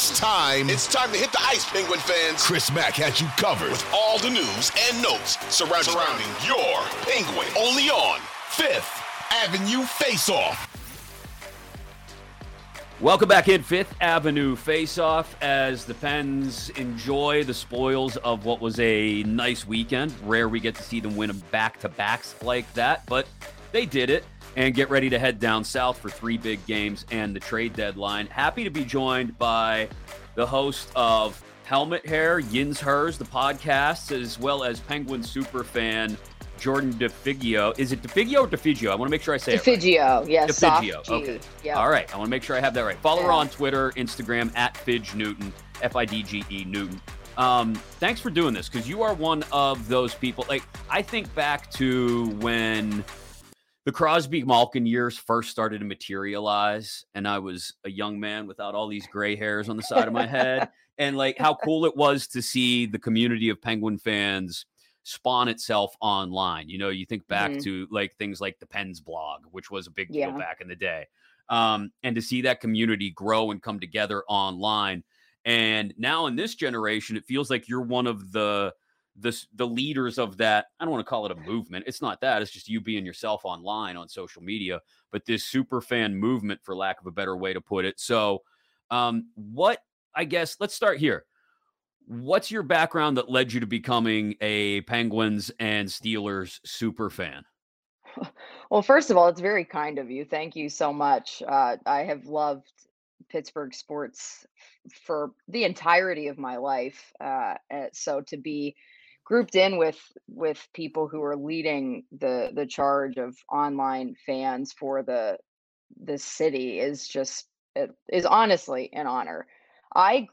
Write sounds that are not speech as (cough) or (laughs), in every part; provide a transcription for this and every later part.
It's time. It's time to hit the ice, Penguin fans. Chris Mack has you covered with all the news and notes surrounding, surrounding your Penguin. Only on Fifth Avenue Face Off. Welcome back in Fifth Avenue Face Off as the Pens enjoy the spoils of what was a nice weekend. Rare we get to see them win a back to backs like that, but they did it and get ready to head down south for three big games and the trade deadline. Happy to be joined by the host of Helmet Hair, Yins Hers, the podcast, as well as Penguin super fan Jordan DeFigio. Is it DeFigio or DeFigio? I want to make sure I say DeFigio, it right. yes. DeFigio, okay. Yeah. All right, I want to make sure I have that right. Follow yeah. her on Twitter, Instagram, at Fidge Newton, F I D G E Newton. Um, thanks for doing this because you are one of those people. Like, I think back to when the Crosby Malkin years first started to materialize, and I was a young man without all these gray hairs on the side of my head, and like how cool it was to see the community of Penguin fans spawn itself online. You know, you think back mm-hmm. to like things like the Pens blog, which was a big deal yeah. back in the day, um, and to see that community grow and come together online. And now in this generation, it feels like you're one of the the the leaders of that i don't want to call it a movement it's not that it's just you being yourself online on social media but this super fan movement for lack of a better way to put it. So um what i guess let's start here. What's your background that led you to becoming a penguins and steelers super fan? Well first of all it's very kind of you thank you so much uh, i have loved pittsburgh sports for the entirety of my life uh, eh, so to be grouped in with with people who are leading the the charge of online fans for the the city is just it is honestly an honor. I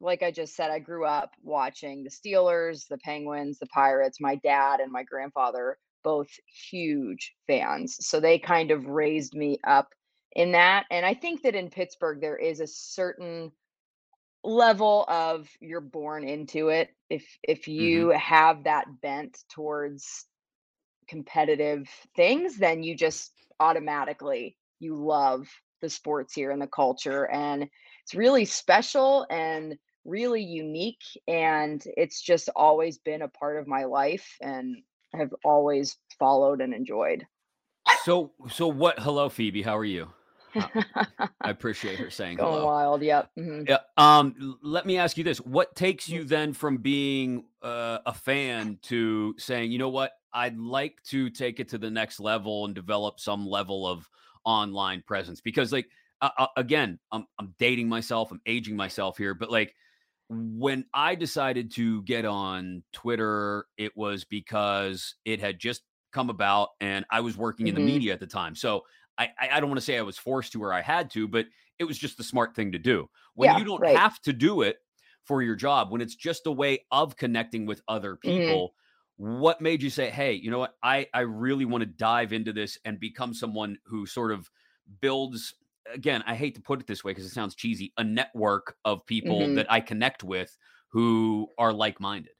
like I just said I grew up watching the Steelers, the Penguins, the Pirates. My dad and my grandfather both huge fans. So they kind of raised me up in that and I think that in Pittsburgh there is a certain level of you're born into it if if mm-hmm. you mm-hmm. have that bent towards competitive things then you just automatically you love the sports here and the culture and it's really special and really unique and it's just always been a part of my life and have always followed and enjoyed so so what hello phoebe how are you I (laughs) appreciate her saying Going hello. wild. Yep. Mm-hmm. Yeah. Um. Let me ask you this: What takes you then from being uh, a fan to saying, you know what, I'd like to take it to the next level and develop some level of online presence? Because, like, uh, uh, again, I'm I'm dating myself, I'm aging myself here, but like when I decided to get on Twitter, it was because it had just come about and I was working mm-hmm. in the mm-hmm. media at the time. So I, I don't want to say I was forced to or I had to, but it was just the smart thing to do. When yeah, you don't right. have to do it for your job, when it's just a way of connecting with other mm-hmm. people, mm-hmm. what made you say, hey, you know what? I, I really want to dive into this and become someone who sort of builds again, I hate to put it this way because it sounds cheesy, a network of people mm-hmm. that I connect with who are like minded.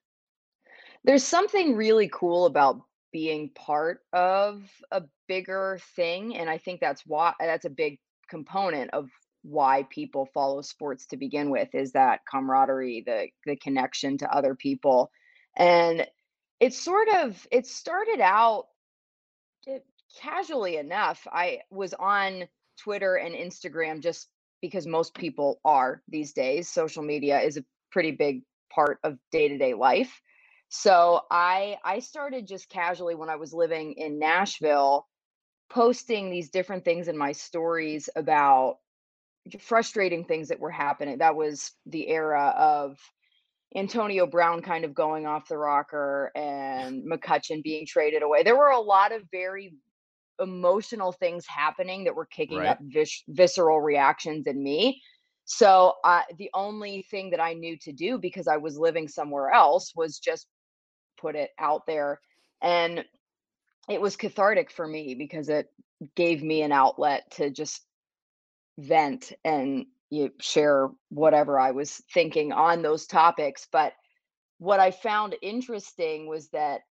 There's something really cool about being part of a bigger thing and i think that's why that's a big component of why people follow sports to begin with is that camaraderie the the connection to other people and it's sort of it started out casually enough i was on twitter and instagram just because most people are these days. Social media is a pretty big part of day-to-day life. So I I started just casually when I was living in Nashville posting these different things in my stories about frustrating things that were happening. That was the era of Antonio Brown kind of going off the rocker and McCutchen being traded away. There were a lot of very emotional things happening that were kicking Right. up vis- visceral reactions in me. So uh, the only thing that I knew to do because I was living somewhere else was just put it out there. And it was cathartic for me because it gave me an outlet to just vent and you share whatever I was thinking on those topics. But what I found interesting was that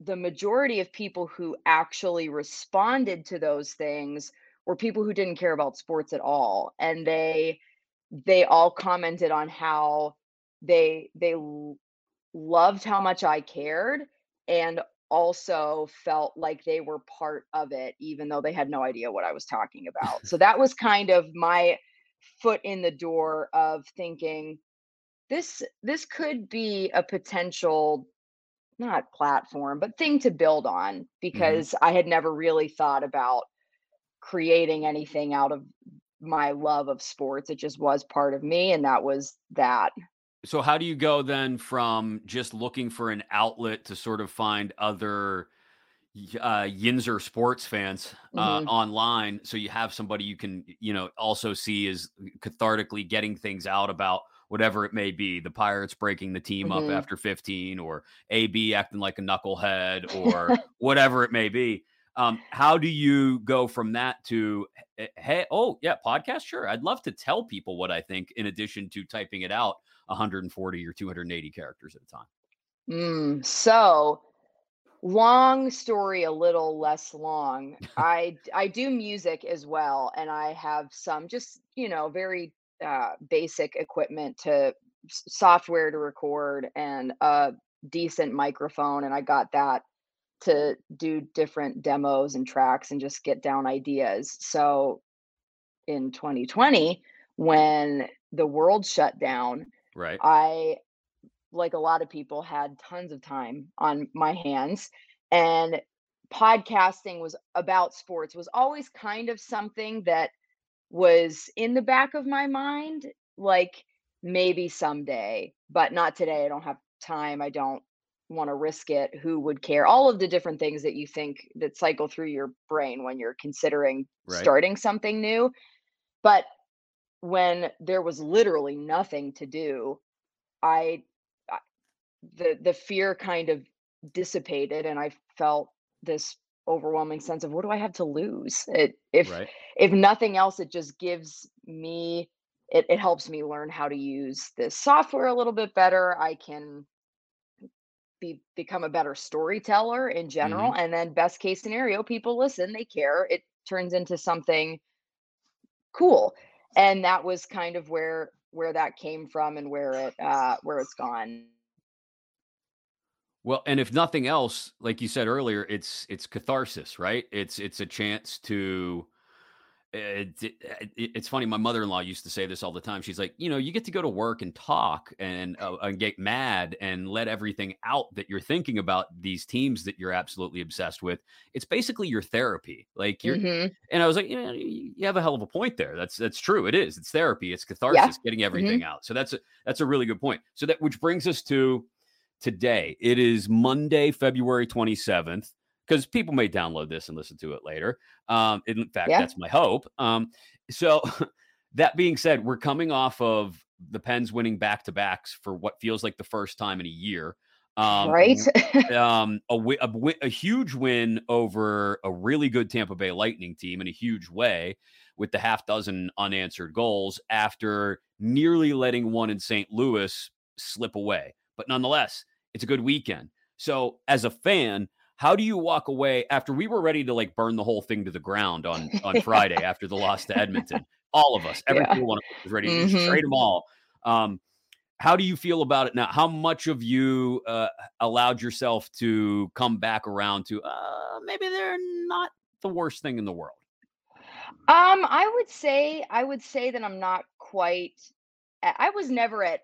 the majority of people who actually responded to those things were people who didn't care about sports at all and they they all commented on how they they loved how much I cared and also felt like they were part of it even though they had no idea what I was talking about. So that was kind of my foot in the door of thinking this this could be a potential not platform but thing to build on mm-hmm. because I had never really thought about creating anything out of my love of sports. It just was part of me and that was that. So how do you go then from just looking for an outlet to sort of find other uh, Yinzer sports fans uh, Mhm. online, so you have somebody you can you know also see is cathartically getting things out about whatever it may be. The Pirates breaking the team up Mhm. after 15, or AB acting like a knucklehead, (laughs) or whatever it may be. Um, how do you go from that to hey, oh yeah, podcast? Sure, I'd love to tell people what I think in addition to typing it out 140 or 280 characters at a time. Mm, so long story, a little less long. (laughs) i i do music as well, and I have some just you know very uh, basic equipment to software to record and a decent microphone, and I got that to do different demos and tracks and just get down ideas. So in 2020, when the world shut down, Right. I like a lot of people had tons of time on my hands and podcasting was about sports was always kind of something that was in the back of my mind like maybe someday but not today i don't have time i don't want to risk it who would care all of the different things that you think that cycle through your brain when you're considering Right. starting something new but when there was literally nothing to do I the the fear kind of dissipated and I felt this overwhelming sense of what do I have to lose? It if Right. if nothing else, it just gives me it, it helps me learn how to use this software a little bit better. I can be become a better storyteller in general. And then best case scenario, people listen, they care. It turns into something cool. And that was kind of where where that came from and where it uh where it's gone. Well, and if nothing else, like you said earlier, it's it's catharsis, right? It's it's a chance to. It, it, it- it's funny. My mother-in-law used to say this all the time. She's like, you know, you get to go to work and talk and uh, and get mad and let everything out that you're thinking about these teams that you're absolutely obsessed with. It's basically your therapy. Like you're, Mhm. and I was like, yeah, you you have a hell of a point there. That's that's true. It is. It's therapy. It's catharsis. Getting everything out. So that's a that's a really good point. So that which brings us to today. It is Monday, February 27th, because people may download this and listen to it later. Um, in fact, Yeah. that's my hope. Um, so (laughs) that being said, we're coming off of the Pens winning back to backs for what feels like the first time in a year. Um, right? (laughs) um, a, a, a huge win over a really good Tampa Bay Lightning team in a huge way with the half dozen unanswered goals after nearly letting one in St. Louis slip away. But nonetheless, it's a good weekend. So, as a fan, how do you walk away after we were ready to like burn the whole thing to the ground on on Friday (laughs) after the loss to Edmonton? All of us, every Yeah. single one of us was ready to Mhm. trade them all. Um, how do you feel about it now? How much of you uh, allowed yourself to come back around to uh, maybe they're not the worst thing in the world? Um, I would say I would say that I'm not quite I was never at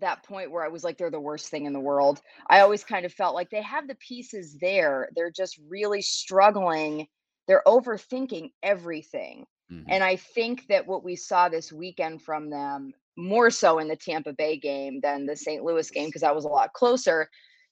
that point where I was like they're the worst thing in the world. I always kind of felt like they have the pieces there. They're just really struggling. They're overthinking everything. Mhm. And I think that what we saw this weekend from them, more so in the Tampa Bay game than the St. Louis game, because that was a lot closer,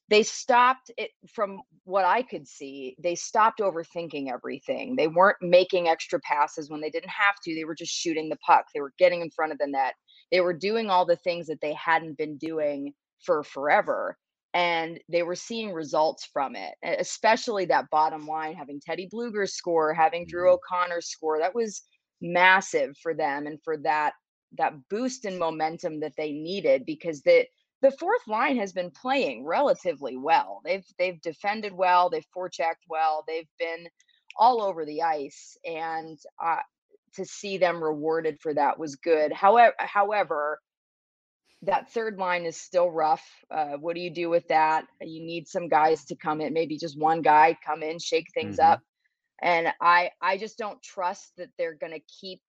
they stopped it from what I could see. They stopped overthinking everything. They weren't making extra passes when they didn't have to. They were just shooting the puck. They were getting in front of the net. They were doing all the things that they hadn't been doing for forever. And they were seeing results from it, especially that bottom line, having Teddy Blueger score, having Drew Mhm. O'Connor score. That was massive for them and for that that boost in momentum that they needed because the the fourth line has been playing relatively well. They've they've defended well, they've forechecked well, they've been all over the ice, and uh, to see them rewarded for that was good. However, however, that third line is still rough. Uh, what do you do with that? You need some guys to come in, maybe just one guy come in, shake things Mhm. up, and I I just don't trust that they're going to keep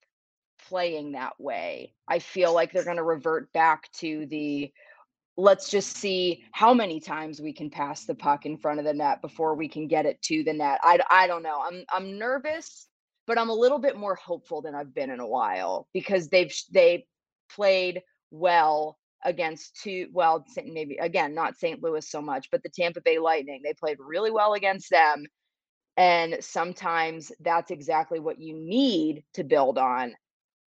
playing that way. I feel like they're going to revert back to the let's just see how many times we can pass the puck in front of the net before we can get it to the net. I, I don't know. I'm I'm nervous, but I'm a little bit more hopeful than I've been in a while because they've they played well against two well maybe again not St. Louis so much, but the Tampa Bay Lightning. They played really well against them and sometimes that's exactly what you need to build on.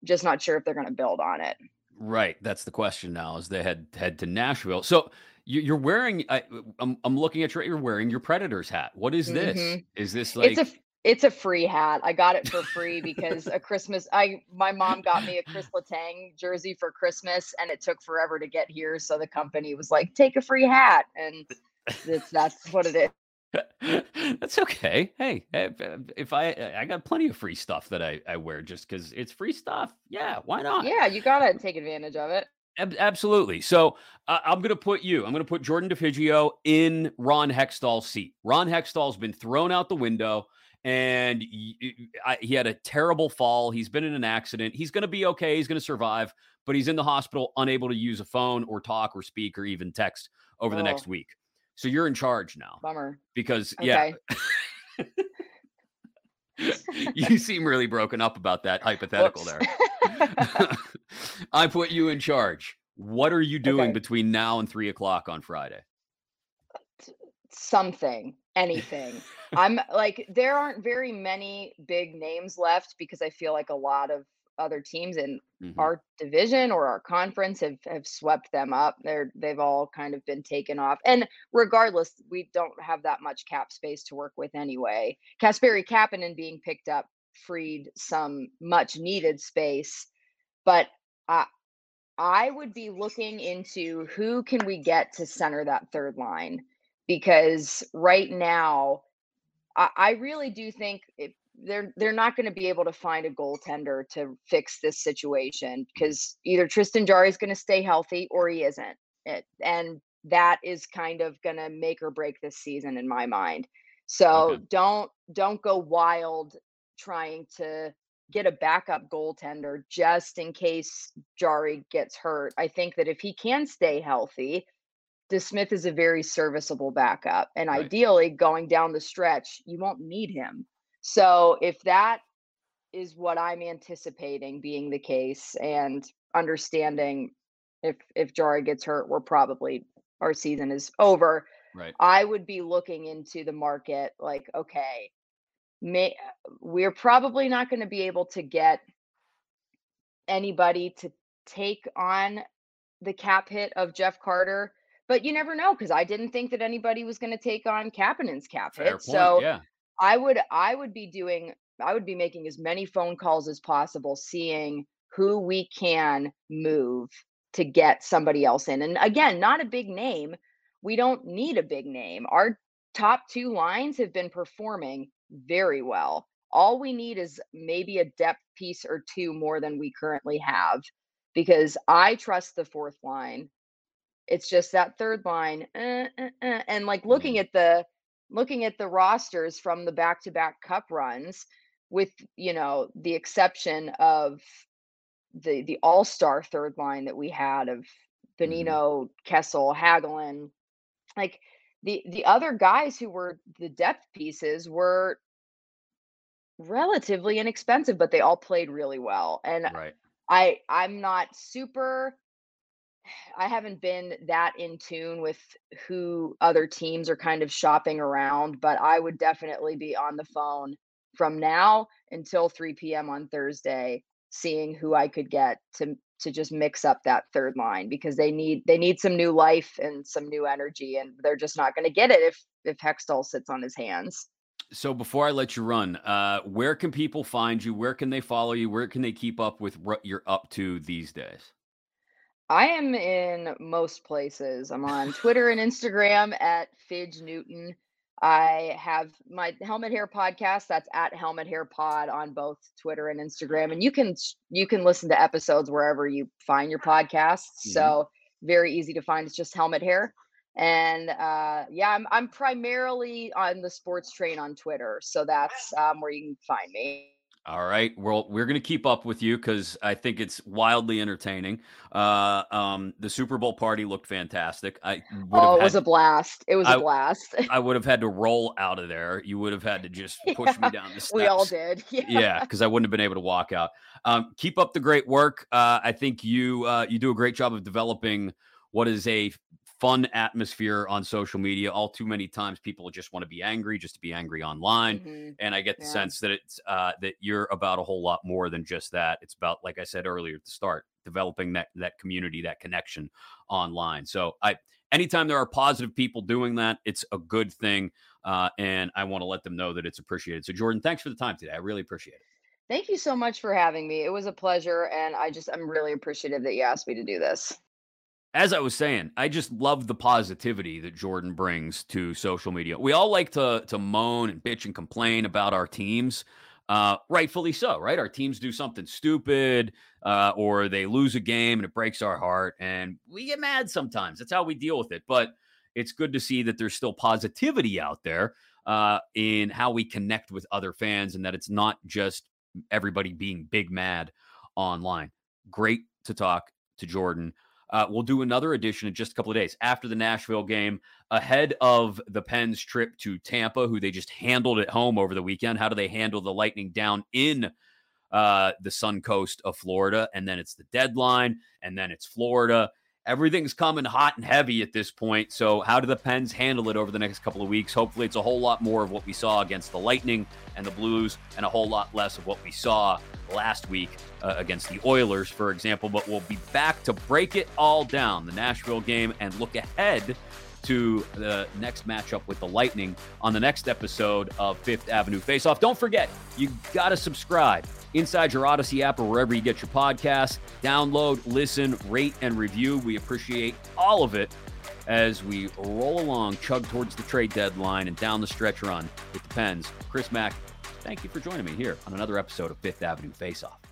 Just not sure if they're going to build on it. Right. That's the question now as they head head to Nashville. So you, you're wearing. I, I'm I'm looking at your. You're wearing your Predators hat. What is this? Mhm. Is this like? it's a it's a free hat. I got it for free because a Christmas I my mom got me a Chris Letang jersey for Christmas and it took forever to get here. So the company was like, take a free hat. And that's what it is. (laughs) That's okay. Hey, if, if I I got plenty of free stuff that I I wear just because it's free stuff. Yeah, why not? Yeah, you gotta take advantage of it. Ab- absolutely. So uh, I'm going to put you. I'm going to put Jordan DeFigio in Ron Hextall's seat. Ron Hextall's been thrown out the window, and y- y- I, he had a terrible fall. He's been in an accident. He's going to be okay. He's going to survive, but he's in the hospital, unable to use a phone or talk or speak or even text over the Oh. next week. So you're in charge now Bummer. because yeah, (laughs) you seem really broken up about that hypothetical Whoops. there. (laughs) (laughs) I put you in charge. What are you doing Okay. between now and three o'clock on Friday? Something, anything. I'm (laughs) like, there aren't very many big names left because I feel like a lot of other teams in Mhm. our division or our conference have have swept them up. They're they've all kind of been taken off. And regardless, we don't have that much cap space to work with anyway. Kasperi Kapanen being picked up freed some much needed space, but I I would be looking into who can we get to center that third line because right now I, I really do think if they're they're not going to be able to find a goaltender to fix this situation because either Tristan Jarry is going to stay healthy or he isn't. It, and that is kind of going to make or break this season in my mind. So Okay. don't don't go wild trying to get a backup goaltender just in case Jarry gets hurt. I think that if he can stay healthy, DeSmith is a very serviceable backup. And Right. ideally, going down the stretch, you won't need him. So if that is what I'm anticipating being the case and understanding if if Jarry gets hurt, we're probably our season is over. Right. I would be looking into the market like, okay, may we're probably not going to be able to get anybody to take on the cap hit of Jeff Carter, but you never know because I didn't think that anybody was going to take on Kapanen's cap hit. So yeah. I would I would be doing I would be making as many phone calls as possible, seeing who we can move to get somebody else in. And again, not a big name. We don't need a big name. Our top two lines have been performing very well. All we need is maybe a depth piece or two more than we currently have because I trust the fourth line. It's just that third line. eh, eh, eh. And like looking at the looking at the rosters from the back-to-back cup runs, with you know the exception of the the all-star third line that we had of Mm-hmm. Bonino, Kessel, Hagelin, like the the other guys who were the depth pieces were relatively inexpensive, but they all played really well. And Right. I I'm not super I haven't been that in tune with who other teams are kind of shopping around, but I would definitely be on the phone from now until 3 p.m. on Thursday, seeing who I could get to to just mix up that third line because they need they need some new life and some new energy, and they're just not going to get it if if Hextall sits on his hands. So before I let you run, uh, where can people find you? Where can they follow you? Where can they keep up with what you're up to these days? I am in most places. I'm on Twitter and Instagram at Fidge Newton. I have my Helmet Hair podcast. That's at Helmet Hair Pod on both Twitter and Instagram, and you can you can listen to episodes wherever you find your podcasts. Mhm. So very easy to find. It's just Helmet Hair, and uh, yeah, I'm I'm primarily on the sports train on Twitter. So that's um, where you can find me. All right. Well, we're going to keep up with you because I think it's wildly entertaining. Uh, um, the Super Bowl party looked fantastic. I Oh, have it was a blast! It was I- a blast. I would have had to (laughs) roll out of there. You would have had to just push me down the steps. we all did. (laughs) Yeah. yeah, because I wouldn't have been able to walk out. Um, keep up the great work. Uh, I think you uh, you do a great job of developing what is a fun atmosphere on social media. All too many times, people just want to be angry, just to be angry online. Mhm. And I get the Yeah. sense that it's uh, that you're about a whole lot more than just that. It's about, like I said earlier at the start, developing that that community, that connection online. So I, anytime there are positive people doing that, it's a good thing. Uh, and I want to let them know that it's appreciated. So Jordan, thanks for the time today. I really appreciate it. Thank you so much for having me. It was a pleasure, and I just I'm really appreciative that you asked me to do this. As I was saying, I just love the positivity that Jordan brings to social media. We all like to to moan and bitch and complain about our teams, uh, rightfully so, right? Our teams do something stupid, uh, or they lose a game and it breaks our heart, and we get mad sometimes. That's how we deal with it. But it's good to see that there's still positivity out there uh, in how we connect with other fans, and that it's not just everybody being big mad online. Great to talk to Jordan. Uh, we'll do another edition in just a couple of days after the Nashville game, ahead of the Pens trip to Tampa, who they just handled at home over the weekend. How do they handle the Lightning down in uh, the Sun Coast of Florida? And then it's the deadline, and then it's Florida. Everything's coming hot and heavy at this point. So, how do the Pens handle it over the next couple of weeks? Hopefully, it's a whole lot more of what we saw against the Lightning and the Blues, and a whole lot less of what we saw last week uh, against the Oilers, for example. But we'll be back to break it all down the Nashville game and look ahead to the next matchup with the Lightning on the next episode of Fifth Avenue Face Off. Don't forget, you got to subscribe inside your Audacy app or wherever you get your podcasts. Download, listen, rate, and review. We appreciate all of it as we roll along, chug towards the trade deadline and down the stretch run It depends. Chris Mack, thank you for joining me here on another episode of Fifth Avenue Face Off.